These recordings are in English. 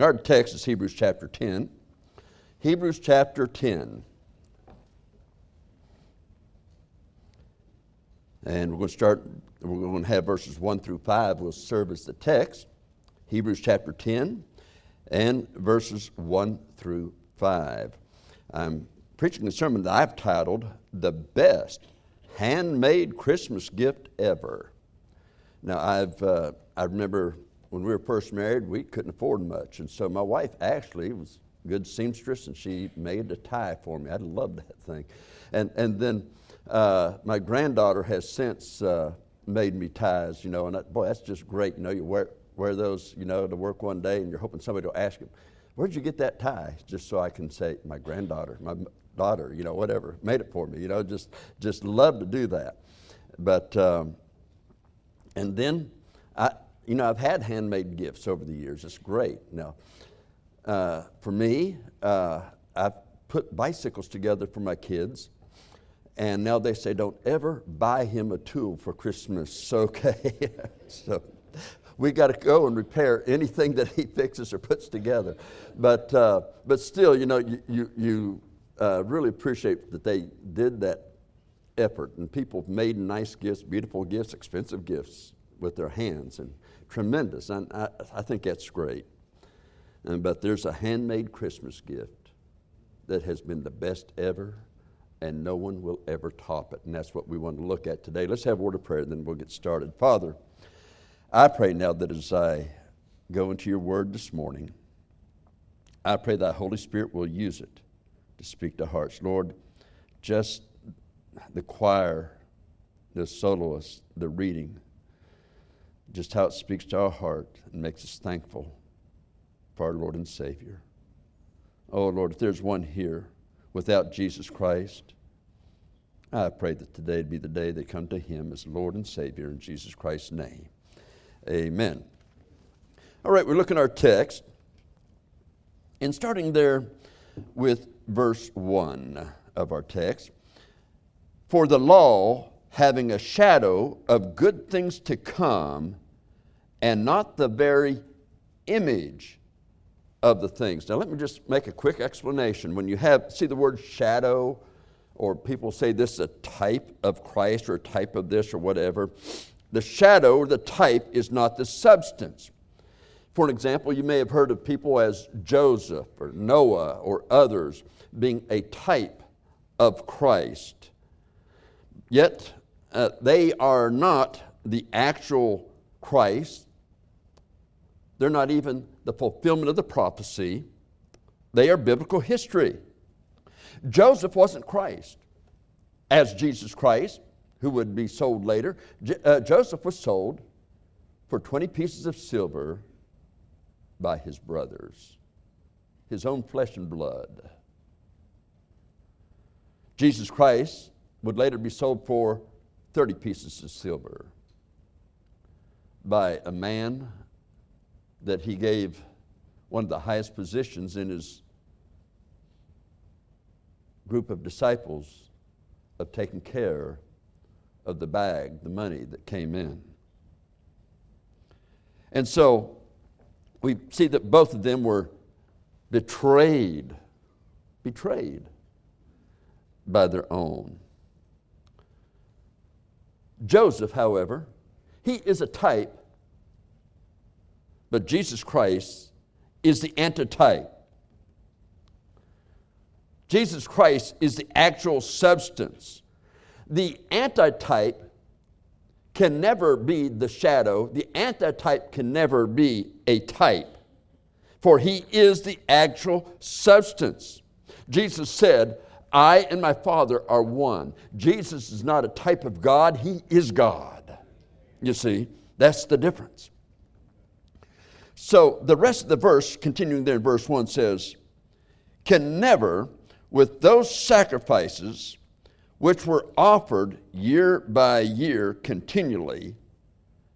Our text is Hebrews chapter 10. Hebrews chapter 10. And we're going to start, we're going to have verses 1 through 5 will serve as the text. Hebrews chapter 10 and verses 1 through 5. I'm preaching a sermon that I've titled The Best Handmade Christmas Gift Ever. Now, I've, uh, I remember when we were first married, we couldn't afford much. And so my wife actually was a good seamstress and she made a tie for me. I love that thing. And, and then uh, my granddaughter has since uh, made me ties, you know, and that, boy, that's just great. You know, you wear, wear those, you know, to work one day and you're hoping somebody will ask you, where'd you get that tie? Just so I can say, my granddaughter, my daughter, you know, whatever, made it for me, you know, just, just love to do that. But, um, and then I, you know, I've had handmade gifts over the years. It's great. Now, uh, for me, uh, I've put bicycles together for my kids, and now they say, don't ever buy him a tool for Christmas, okay? so we got to go and repair anything that he fixes or puts together. But, uh, but still, you know, you, you, you uh, really appreciate that they did that effort, and people made nice gifts, beautiful gifts, expensive gifts with their hands. And tremendous. And I, I think that's great. And, but there's a handmade Christmas gift that has been the best ever, and no one will ever top it. And that's what we want to look at today. Let's have a word of prayer, then we'll get started. Father, I pray now that as I go into your word this morning, I pray that Holy Spirit will use it to speak to hearts. Lord, just the choir, the soloist, the reading, just how it speaks to our heart and makes us thankful for our Lord and Savior. Oh, Lord, if there's one here without Jesus Christ, I pray that today be the day they come to Him as Lord and Savior in Jesus Christ's name. Amen. All right, we're looking at our text and starting there with verse 1 of our text. For the law having a shadow of good things to come and not the very image of the things. Now, let me just make a quick explanation. When you have, see the word shadow, or people say this is a type of Christ or a type of this or whatever, the shadow or the type is not the substance. For an example, you may have heard of people as Joseph or Noah or others being a type of Christ. Yet, uh, they are not the actual Christ. They're not even the fulfillment of the prophecy. They are biblical history. Joseph wasn't Christ as Jesus Christ, who would be sold later. J- uh, Joseph was sold for 20 pieces of silver by his brothers, his own flesh and blood. Jesus Christ would later be sold for 30 pieces of silver by a man that he gave one of the highest positions in his group of disciples of taking care of the bag, the money that came in. And so we see that both of them were betrayed, betrayed by their own. Joseph, however, he is a type, but Jesus Christ is the antitype. Jesus Christ is the actual substance. The antitype can never be the shadow, the antitype can never be a type, for he is the actual substance. Jesus said, I and my Father are one. Jesus is not a type of God, He is God. You see, that's the difference. So the rest of the verse, continuing there in verse 1, says, Can never, with those sacrifices which were offered year by year continually,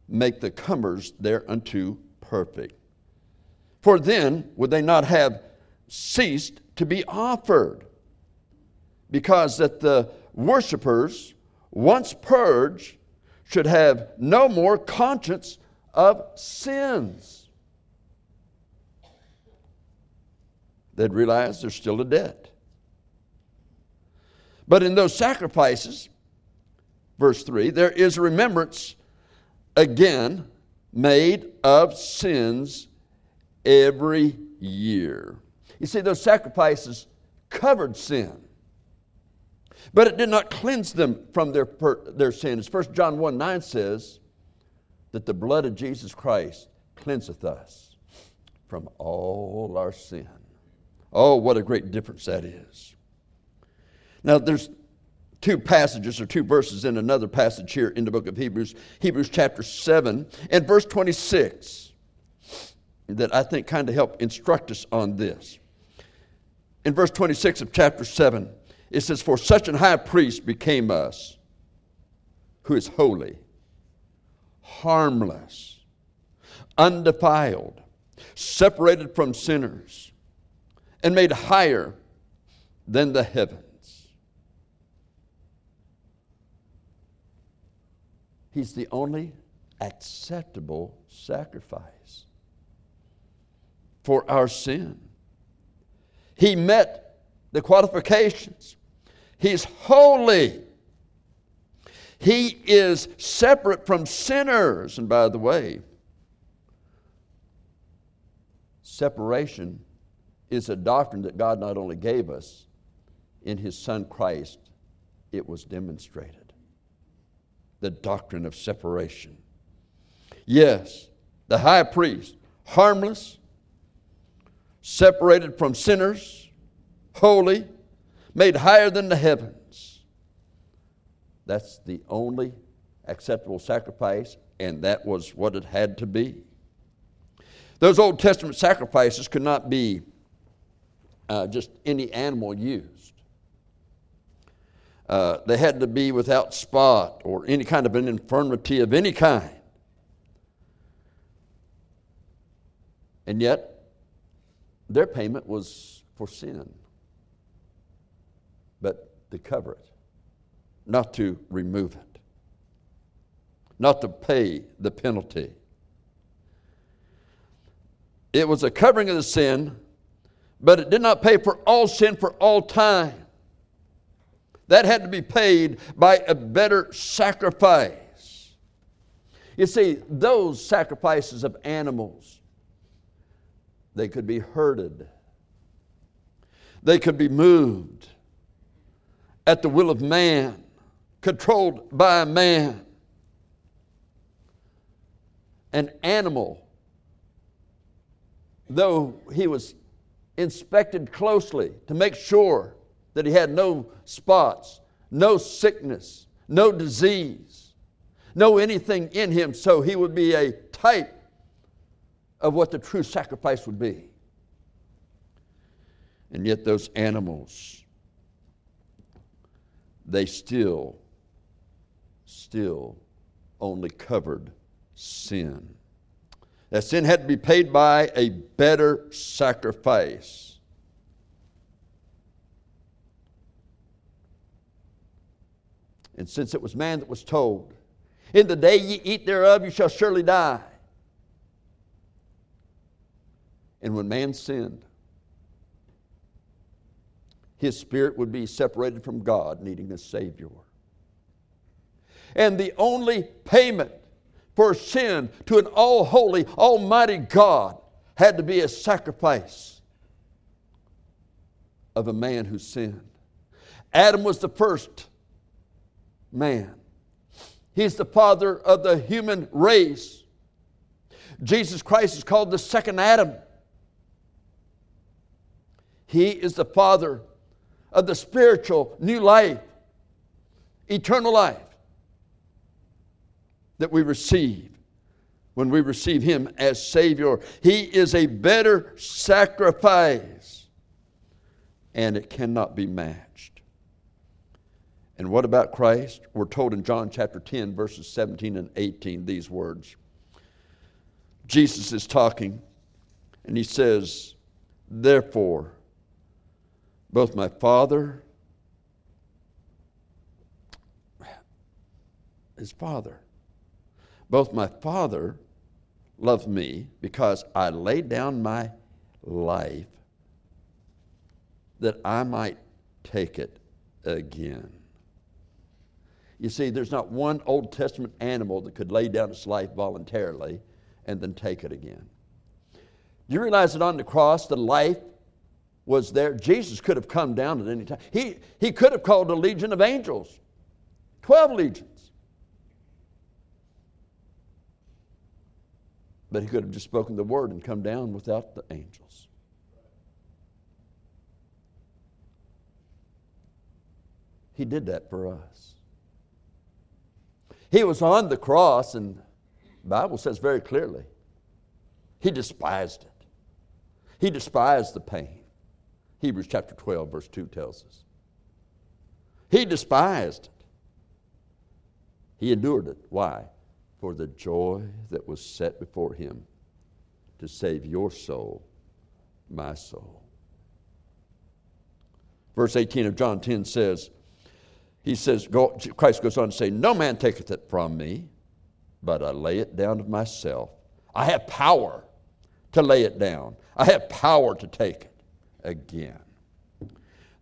make the comers thereunto perfect. For then would they not have ceased to be offered because that the worshipers, once purged, should have no more conscience of sins. they'd realize there's still a debt. But in those sacrifices, verse 3, there is remembrance again made of sins every year. You see, those sacrifices covered sin, but it did not cleanse them from their, their sins. 1 John 1 9 says that the blood of Jesus Christ cleanseth us from all our sin. Oh, what a great difference that is. Now, there's two passages or two verses in another passage here in the book of Hebrews, Hebrews chapter 7 and verse 26, that I think kind of help instruct us on this. In verse 26 of chapter 7, it says, For such an high priest became us, who is holy, harmless, undefiled, separated from sinners, and made higher than the heavens. He's the only acceptable sacrifice for our sin. He met the qualifications. He's holy. He is separate from sinners. And by the way, separation is a doctrine that God not only gave us in His Son Christ, it was demonstrated the doctrine of separation. Yes, the high priest, harmless, separated from sinners, holy, made higher than the heavens. That's the only acceptable sacrifice, and that was what it had to be. Those Old Testament sacrifices could not be uh, just any animal used. Uh, they had to be without spot or any kind of an infirmity of any kind. And yet, their payment was for sin, to cover it, not to remove it, not to pay the penalty. It was a covering of the sin, but it did not pay for all sin for all time. That had to be paid by a better sacrifice. You see, those sacrifices of animals, they could be herded, they could be moved at the will of man, controlled by man. An animal, though he was inspected closely to make sure that he had no spots, no sickness, no disease, no anything in him, so he would be a type of what the true sacrifice would be. And yet, those animals, they still, still only covered sin. That sin had to be paid by a better sacrifice. And since it was man that was told, In the day ye eat thereof, you shall surely die. And when man sinned, his spirit would be separated from God, needing a Savior. And the only payment for sin to an all holy, almighty God had to be a sacrifice of a man who sinned. Adam was the first man. He's the father of the human race. Jesus Christ is called the second Adam. He is the father of the spiritual new life, eternal life that we receive when we receive Him as Savior. He is a better sacrifice, and it cannot be matched. And what about Christ? We're told in John chapter 10, verses 17 and 18, these words. Jesus is talking, and he says, Therefore, both my Father, his Father, both my Father loved me because I laid down my life that I might take it again. You see, there's not one Old Testament animal that could lay down its life voluntarily and then take it again. Do you realize that on the cross, the life was there? Jesus could have come down at any time. He, he could have called a legion of angels, 12 legions. But he could have just spoken the word and come down without the angels. He did that for us. He was on the cross, and the Bible says very clearly, he despised it. He despised the pain. Hebrews chapter 12, verse 2 tells us. He despised it. He endured it. Why? For the joy that was set before him to save your soul, my soul. Verse 18 of John 10 says, he says, Christ goes on to say, No man taketh it from me, but I lay it down of myself. I have power to lay it down, I have power to take it again.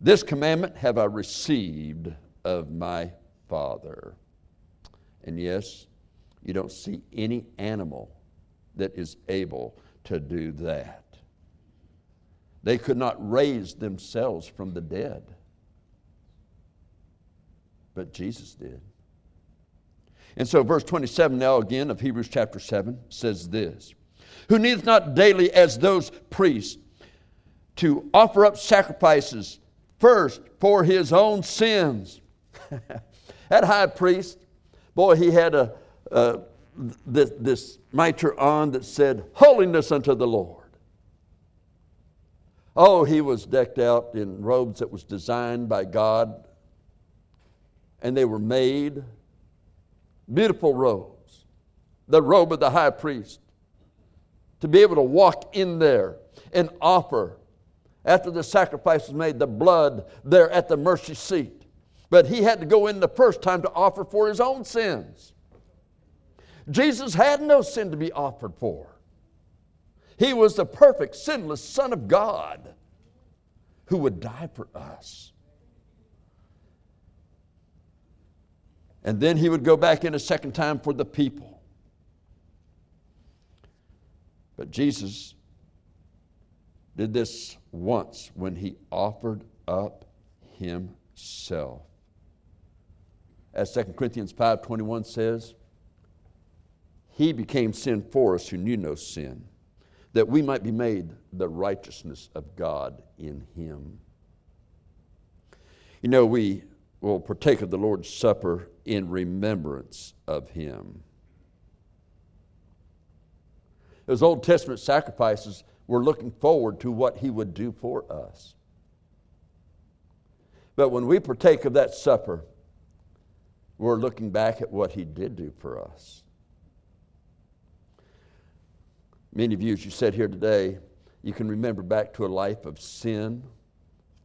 This commandment have I received of my Father. And yes, you don't see any animal that is able to do that. They could not raise themselves from the dead but Jesus did. And so, verse 27 now again of Hebrews chapter 7 says this Who needeth not daily as those priests to offer up sacrifices first for his own sins. that high priest, boy, he had a, this, this mitre on that said, Holiness unto the Lord. Oh, he was decked out in robes that was designed by God and they were made beautiful robes, the robe of the high priest, to be able to walk in there and offer, after the sacrifice was made, the blood there at the mercy seat. But he had to go in the first time to offer for his own sins. Jesus had no sin to be offered for. He was the perfect, sinless Son of God who would die for us. And then he would go back in a second time for the people. But Jesus did this once when he offered up himself. As 2 Corinthians 5:21 says, he became sin for us who knew no sin, that we might be made the righteousness of God in him. You know, we will partake of the Lord's Supper in remembrance of him. Those Old Testament sacrifices were looking forward to what he would do for us. But when we partake of that supper, we're looking back at what he did do for us. Many of you, as you sit here today, you can remember back to a life of sin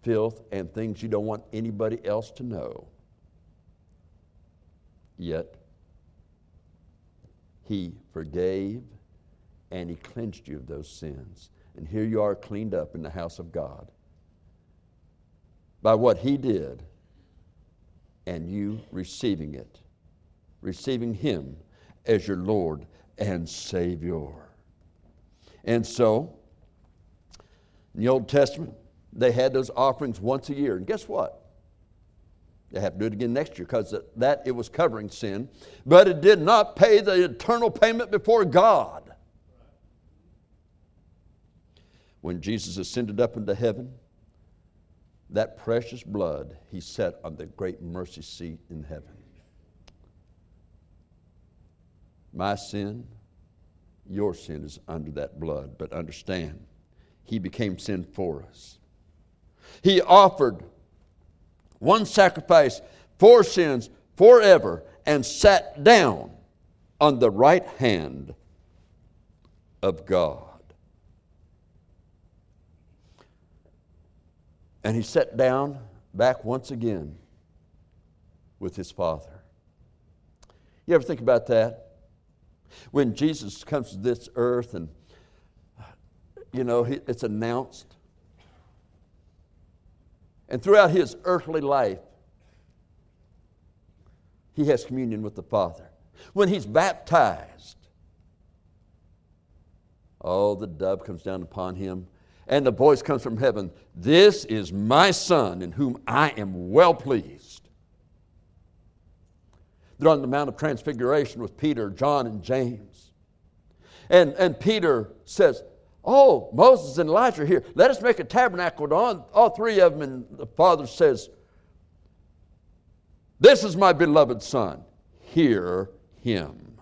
filth, and things you don't want anybody else to know. Yet, He forgave and He cleansed you of those sins. And here you are cleaned up in the house of God by what He did and you receiving it, receiving Him as your Lord and Savior. And so, in the Old Testament, they had those offerings once a year. And guess what? They have to do it again next year because that it was covering sin. But it did not pay the eternal payment before God. When Jesus ascended up into heaven, that precious blood he set on the great mercy seat in heaven. My sin, your sin is under that blood. But understand, he became sin for us. He offered one sacrifice for sins forever and sat down on the right hand of God. And he sat down back once again with his Father. You ever think about that? When Jesus comes to this earth and, you know, it's announced And throughout his earthly life, he has communion with the Father. When he's baptized, oh, the dove comes down upon him, and the voice comes from heaven This is my Son, in whom I am well pleased. They're on the Mount of Transfiguration with Peter, John, and James. And, and Peter says, Oh, Moses and Elijah are here. Let us make a tabernacle all, all three of them. And the Father says, This is my beloved Son. Hear him.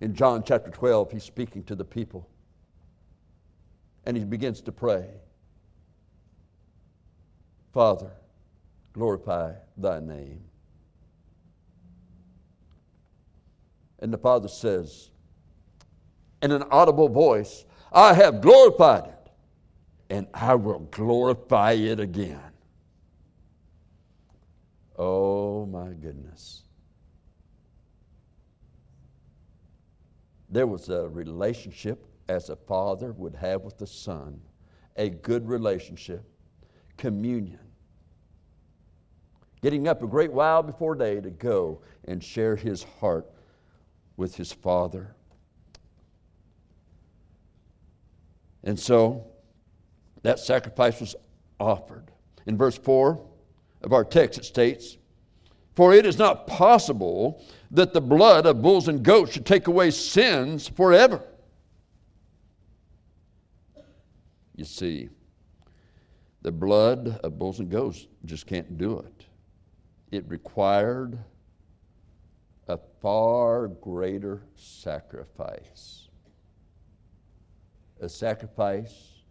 In John chapter 12, he's speaking to the people. And he begins to pray Father, glorify thy name. And the Father says, in an audible voice, I have glorified it, and I will glorify it again. Oh my goodness. There was a relationship as a father would have with the son, a good relationship, communion. Getting up a great while before day to go and share his heart with his father. And so that sacrifice was offered. In verse 4 of our text, it states, For it is not possible that the blood of bulls and goats should take away sins forever. You see, the blood of bulls and goats just can't do it. It required a far greater sacrifice a sacrifice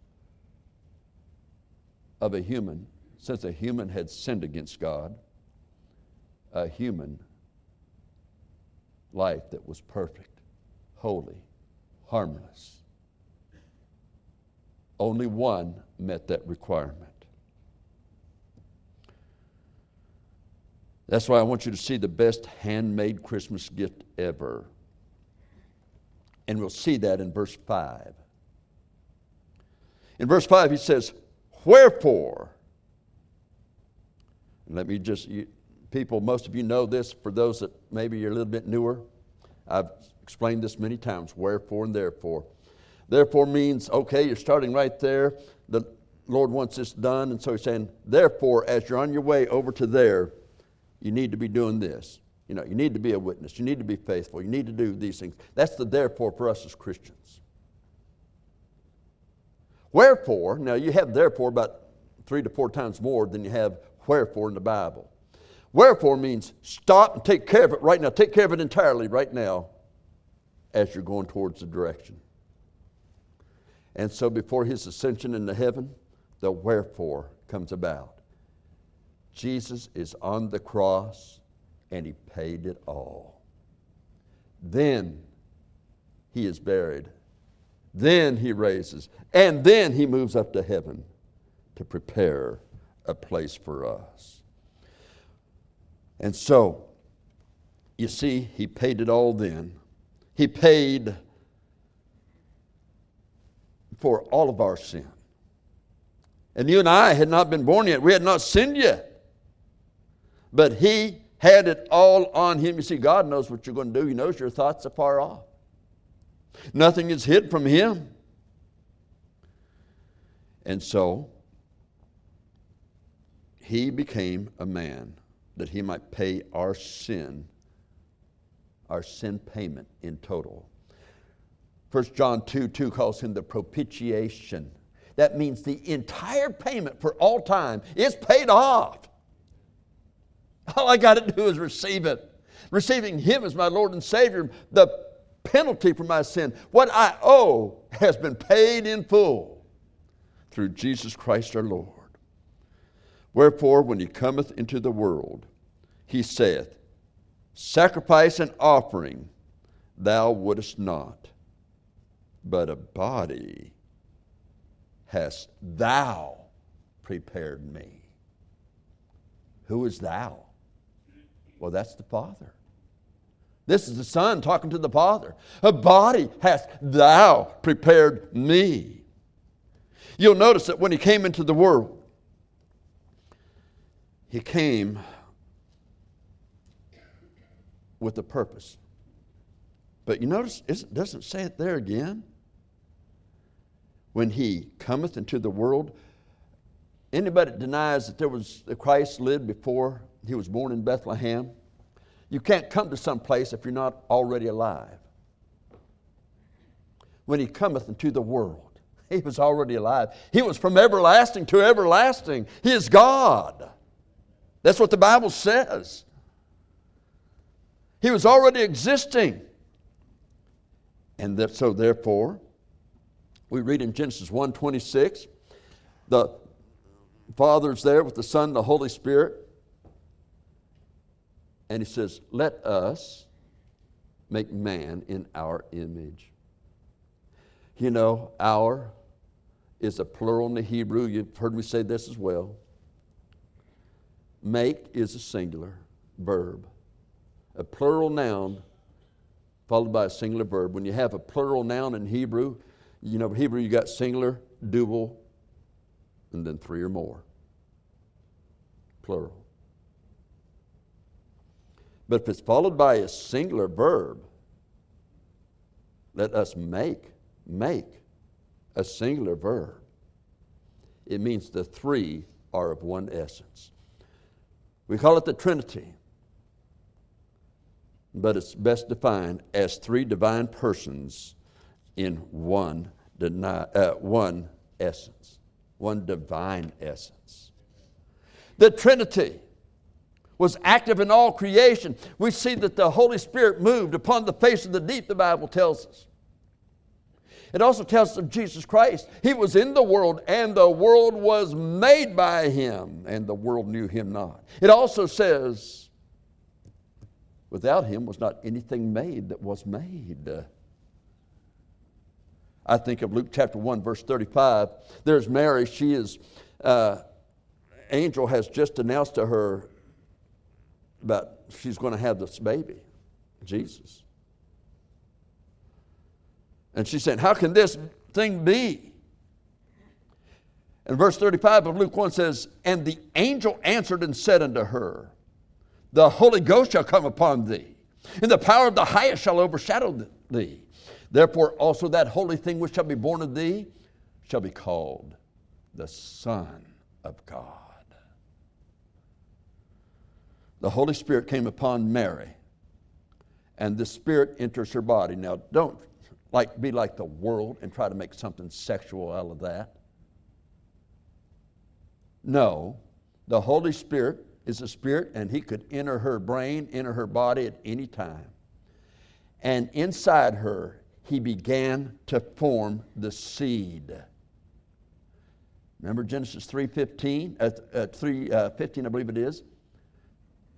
of a human, since a human had sinned against God, a human life that was perfect, holy, harmless. Only one met that requirement. That's why I want you to see the best handmade Christmas gift ever. And we'll see that in verse 5. In verse 5, he says, Wherefore? let me just, you, people, most of you know this. For those that maybe you're a little bit newer, I've explained this many times wherefore and therefore. Therefore means, okay, you're starting right there. The Lord wants this done. And so he's saying, therefore, as you're on your way over to there, you need to be doing this. You know, you need to be a witness. You need to be faithful. You need to do these things. That's the therefore for us as Christians. Wherefore, now you have therefore about three to four times more than you have wherefore in the Bible. Wherefore means stop and take care of it right now. Take care of it entirely right now as you're going towards the direction. And so before his ascension into heaven, the wherefore comes about. Jesus is on the cross and he paid it all. Then he is buried then he raises. And then he moves up to heaven to prepare a place for us. And so, you see, he paid it all then. He paid for all of our sin. And you and I had not been born yet. We had not sinned yet. But he had it all on him. You see, God knows what you're going to do. He knows your thoughts are far off. Nothing is hid from him. And so, he became a man that he might pay our sin, our sin payment in total. 1 John 2 2 calls him the propitiation. That means the entire payment for all time is paid off. All I got to do is receive it. Receiving Him as my Lord and Savior, the penalty for my sin, what I owe, has been paid in full through Jesus Christ our Lord. Wherefore, when he cometh into the world, he saith, Sacrifice and offering thou wouldest not, but a body hast thou prepared me. Who is thou? Well, that's the Father. This is the Son talking to the Father. A body hast thou prepared me. You'll notice that when he came into the world, he came with a purpose. But you notice it doesn't say it there again. When he cometh into the world, anybody that denies that there was that Christ lived before he was born in Bethlehem, you can't come to some place if you're not already alive. When he cometh into the world, he was already alive. He was from everlasting to everlasting. He is God. That's what the Bible says. He was already existing. And that, so therefore, we read in Genesis 1:26, the Father's there with the Son, the Holy Spirit. And he says, Let us make man in our image. You know, our is a plural in the Hebrew. You've heard me say this as well. Make is a singular verb. A plural noun followed by a singular verb. When you have a plural noun in Hebrew, you know, Hebrew you got singular, dual, and then three or more. Plural. But if it's followed by a singular verb, let us make, make a singular verb. It means the three are of one essence. We call it the Trinity, but it's best defined as three divine persons in one, uh, one essence, one divine essence. The Trinity was active in all creation. We see that the Holy Spirit moved upon the face of the deep, the Bible tells us. It also tells us of Jesus Christ. He was in the world, and the world was made by him, and the world knew him not. It also says, without him was not anything made that was made. I think of Luke chapter 1, verse 35. There's Mary. She is, uh, angel has just announced to her that she's going to have this baby, Jesus. And she's saying, How can this thing be? And verse 35 of Luke 1 says, And the angel answered and said unto her, The Holy Ghost shall come upon thee, and the power of the highest shall overshadow thee. Therefore also that holy thing which shall be born of thee shall be called the Son of God. The Holy Spirit came upon Mary, and the Spirit enters her body. Now, don't like be like the world and try to make something sexual out of that. No, the Holy Spirit is a spirit and he could enter her brain, enter her body at any time. And inside her, he began to form the seed. Remember Genesis 3.15, uh, uh, 3.15 uh, I believe it is?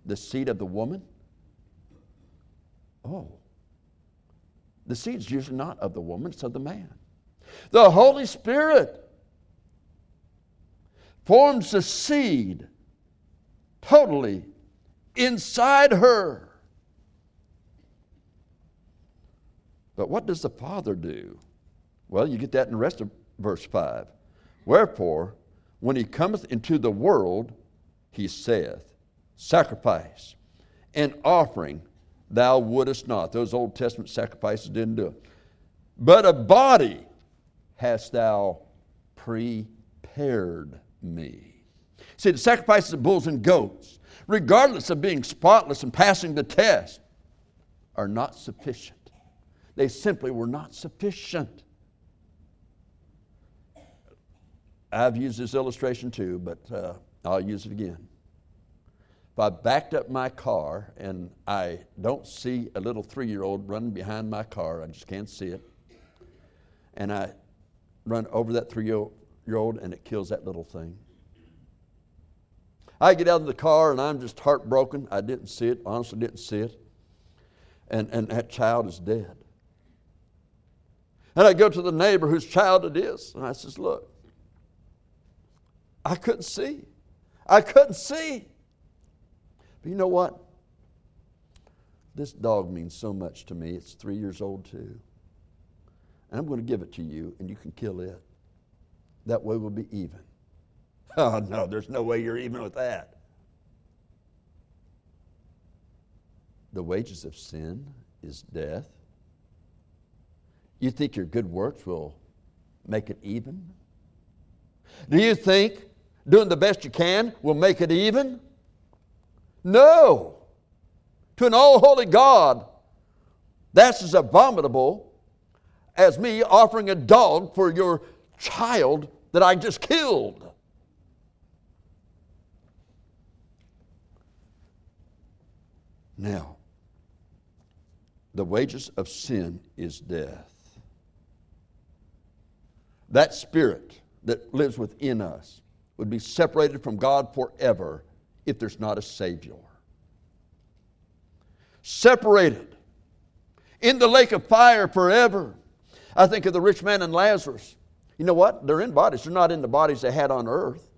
The seed of the woman? Oh, the seed's usually not of the woman, it's of the man. The Holy Spirit forms the seed totally inside her. But what does the Father do? Well, you get that in the rest of verse 5. Wherefore, when he cometh into the world, he saith, Sacrifice and offering thou wouldest not. Those Old Testament sacrifices didn't do it. But a body hast thou prepared me. See, the sacrifices of bulls and goats, regardless of being spotless and passing the test, are not sufficient. They simply were not sufficient. I've used this illustration too, but uh, I'll use it again. If I backed up my car and I don't see a little three year old running behind my car, I just can't see it, and I run over that three year old and it kills that little thing. I get out of the car and I'm just heartbroken. I didn't see it, honestly, didn't see it. And, and that child is dead. And I go to the neighbor whose child it is, and I says, Look, I couldn't see. I couldn't see. But you know what? This dog means so much to me. It's three years old too. And I'm going to give it to you, and you can kill it. That way we'll be even. Oh, no, there's no way you're even with that. The wages of sin is death. You think your good works will make it even? Do you think doing the best you can will make it even? No. To an all holy God, that's as abominable as me offering a dog for your child that I just killed. Now, the wages of sin is death. That spirit that lives within us would be separated from God forever if there's not a Savior. Separated in the lake of fire forever. I think of the rich man and Lazarus. You know what? They're in bodies, they're not in the bodies they had on earth.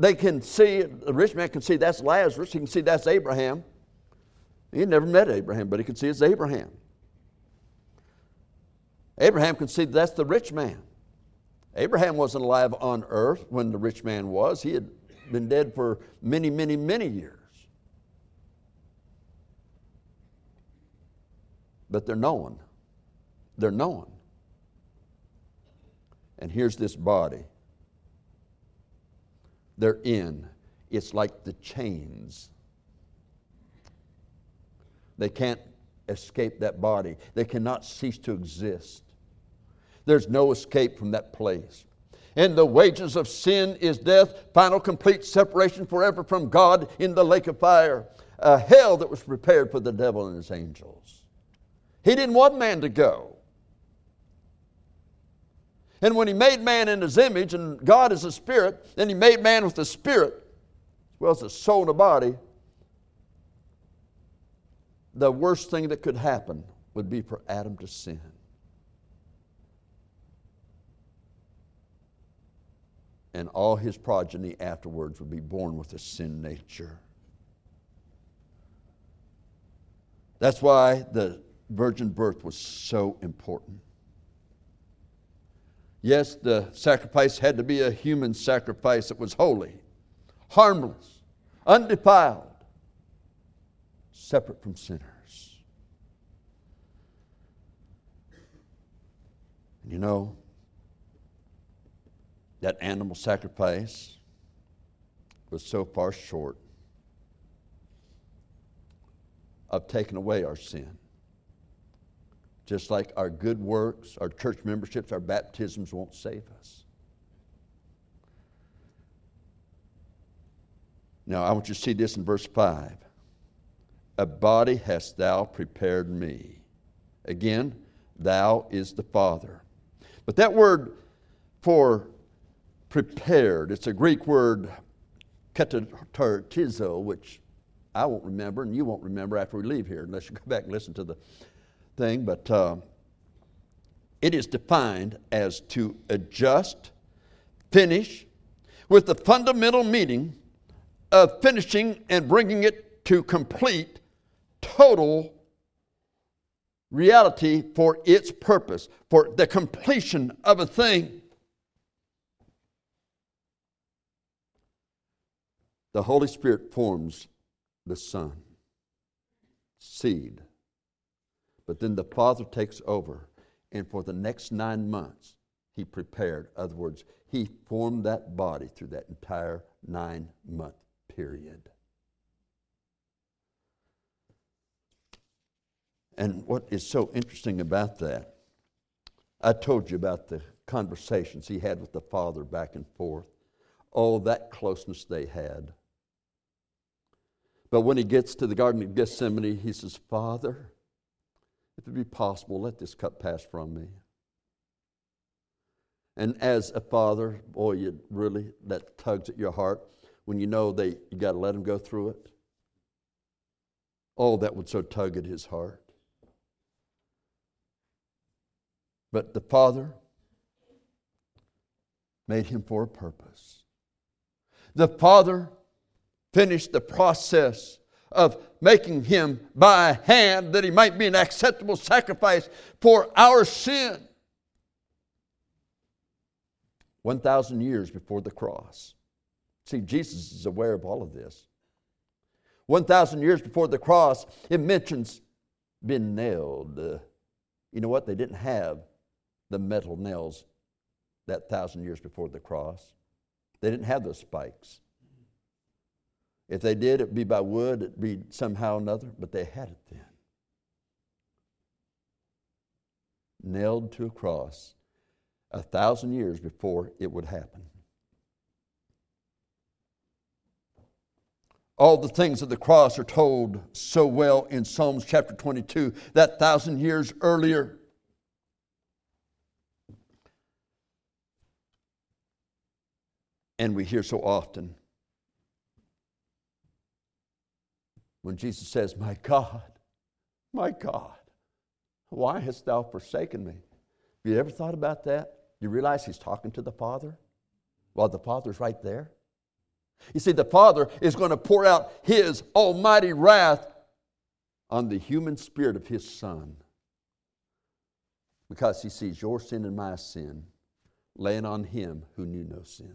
They can see, the rich man can see that's Lazarus, he can see that's Abraham. He never met Abraham, but he can see it's Abraham. Abraham can see that's the rich man. Abraham wasn't alive on earth when the rich man was. He had been dead for many, many, many years. But they're known. They're known. And here's this body. They're in. It's like the chains. They can't escape that body, they cannot cease to exist. There's no escape from that place. And the wages of sin is death, final complete separation forever from God in the lake of fire, a hell that was prepared for the devil and his angels. He didn't want man to go. And when he made man in his image, and God is a spirit, then he made man with a spirit, as well as a soul and a body, the worst thing that could happen would be for Adam to sin. and all his progeny afterwards would be born with a sin nature. That's why the virgin birth was so important. Yes, the sacrifice had to be a human sacrifice that was holy, harmless, undefiled, separate from sinners. You know, that animal sacrifice was so far short of taking away our sin. Just like our good works, our church memberships, our baptisms won't save us. Now, I want you to see this in verse 5. A body hast thou prepared me. Again, thou is the Father. But that word for prepared. It's a Greek word, katatartizo, which I won't remember and you won't remember after we leave here unless you go back and listen to the thing. But uh, it is defined as to adjust, finish, with the fundamental meaning of finishing and bringing it to complete, total reality for its purpose, for the completion of a thing. The Holy Spirit forms the Son, seed. But then the Father takes over, and for the next nine months, He prepared. In other words, He formed that body through that entire nine month period. And what is so interesting about that, I told you about the conversations he had with the Father back and forth. Oh, that closeness they had. But when he gets to the Garden of Gethsemane, he says, Father, if it be possible, let this cup pass from me. And as a father, boy, you really, that tugs at your heart when you know that you got to let him go through it. Oh, that would so tug at his heart. But the Father made him for a purpose. The Father finished the process of making him by hand that he might be an acceptable sacrifice for our sin. 1,000 years before the cross. See, Jesus is aware of all of this. 1,000 years before the cross, it mentions being nailed. Uh, you know what? They didn't have the metal nails that thousand years before the cross. They didn't have those spikes. If they did, it'd be by wood, it'd be somehow or another, but they had it then. Nailed to a cross a thousand years before it would happen. All the things of the cross are told so well in Psalms chapter 22, that thousand years earlier. And we hear so often when Jesus says, My God, my God, why hast thou forsaken me? Have you ever thought about that? You realize he's talking to the Father while the Father's right there? You see, the Father is going to pour out his almighty wrath on the human spirit of his Son because he sees your sin and my sin laying on him who knew no sin.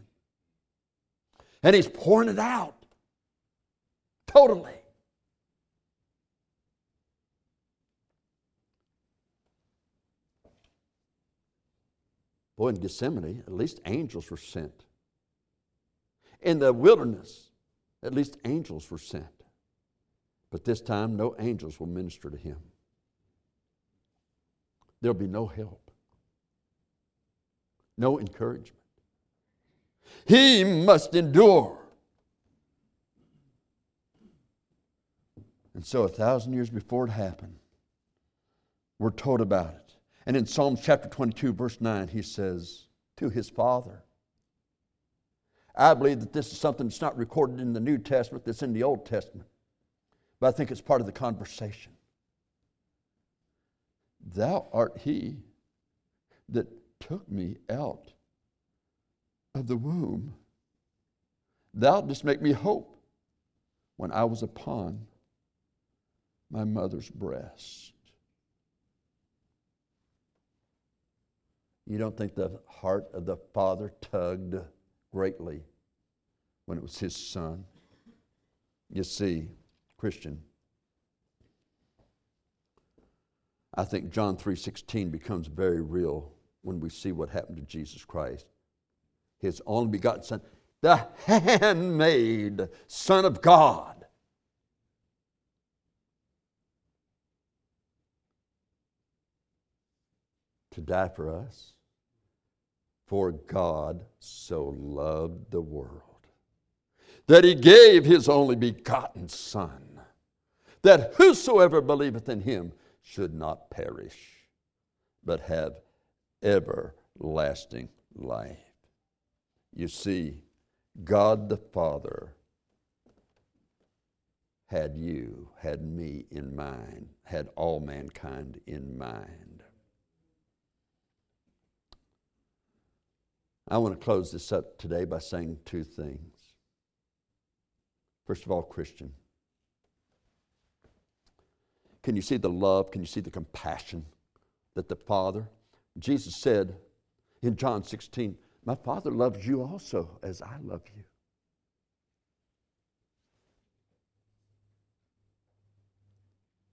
And he's pouring it out totally. Boy, in Gethsemane, at least angels were sent. In the wilderness, at least angels were sent. But this time, no angels will minister to him. There'll be no help, no encouragement. He must endure. And so, a thousand years before it happened, we're told about it. And in Psalms chapter 22, verse 9, he says, To his Father. I believe that this is something that's not recorded in the New Testament, that's in the Old Testament. But I think it's part of the conversation. Thou art he that took me out of the womb. Thou didst make me hope when I was upon my mother's breast. You don't think the heart of the Father tugged greatly when it was his son? You see, Christian, I think John 3:16 becomes very real when we see what happened to Jesus Christ. His only begotten son, the handmade son of God. To die for us. For God so loved the world that he gave his only begotten Son, that whosoever believeth in him should not perish, but have everlasting life. You see, God the Father had you, had me in mind, had all mankind in mind. I want to close this up today by saying two things. First of all, Christian, can you see the love? Can you see the compassion that the Father, Jesus said in John 16, My Father loves you also as I love you.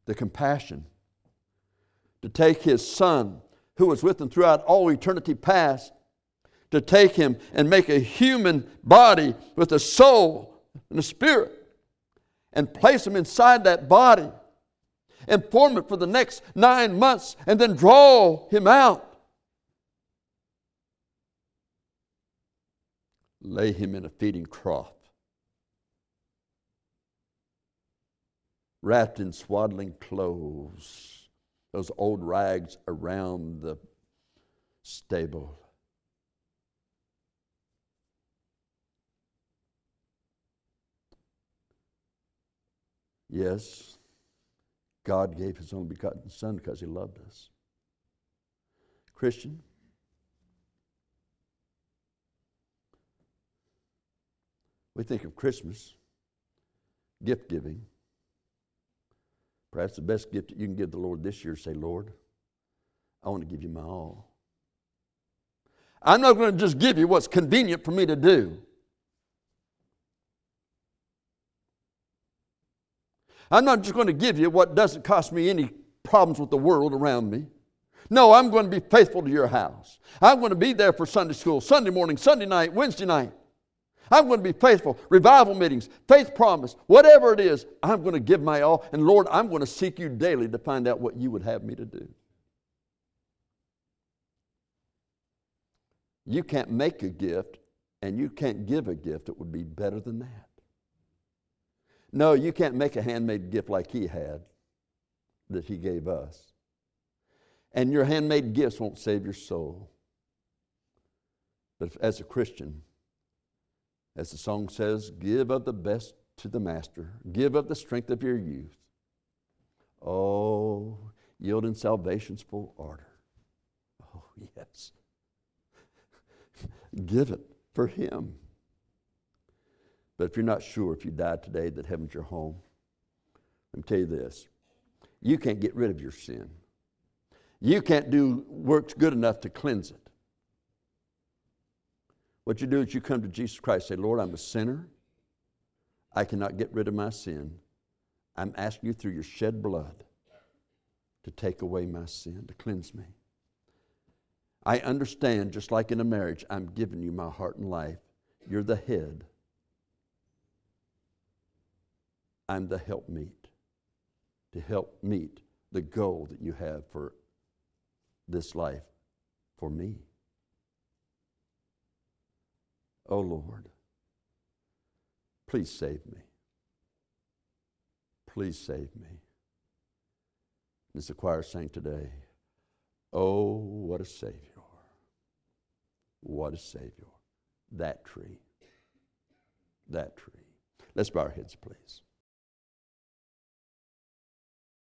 The compassion to take his Son, who was with him throughout all eternity past, to take him and make a human body with a soul and a spirit and place him inside that body and form it for the next nine months and then draw him out. Lay him in a feeding trough, wrapped in swaddling clothes, those old rags around the stable. Yes, God gave his only begotten Son because he loved us. Christian, we think of Christmas, gift giving. Perhaps the best gift that you can give the Lord this year say, Lord, I want to give you my all. I'm not going to just give you what's convenient for me to do. I'm not just going to give you what doesn't cost me any problems with the world around me. No, I'm going to be faithful to your house. I'm going to be there for Sunday school, Sunday morning, Sunday night, Wednesday night. I'm going to be faithful. Revival meetings, faith promise, whatever it is, I'm going to give my all. And Lord, I'm going to seek you daily to find out what you would have me to do. You can't make a gift and you can't give a gift that would be better than that. No, you can't make a handmade gift like he had that he gave us. And your handmade gifts won't save your soul. But as a Christian, as the song says, give of the best to the master, give of the strength of your youth. Oh, yield in salvation's full ardor. Oh, yes. give it for him. But if you're not sure if you died today that heaven's your home, let me tell you this you can't get rid of your sin. You can't do works good enough to cleanse it. What you do is you come to Jesus Christ say, Lord, I'm a sinner. I cannot get rid of my sin. I'm asking you through your shed blood to take away my sin, to cleanse me. I understand, just like in a marriage, I'm giving you my heart and life. You're the head. I'm the helpmeet to help meet the goal that you have for this life for me. Oh Lord, please save me. Please save me. As the choir sang today, oh, what a Savior. What a Savior. That tree. That tree. Let's bow our heads, please.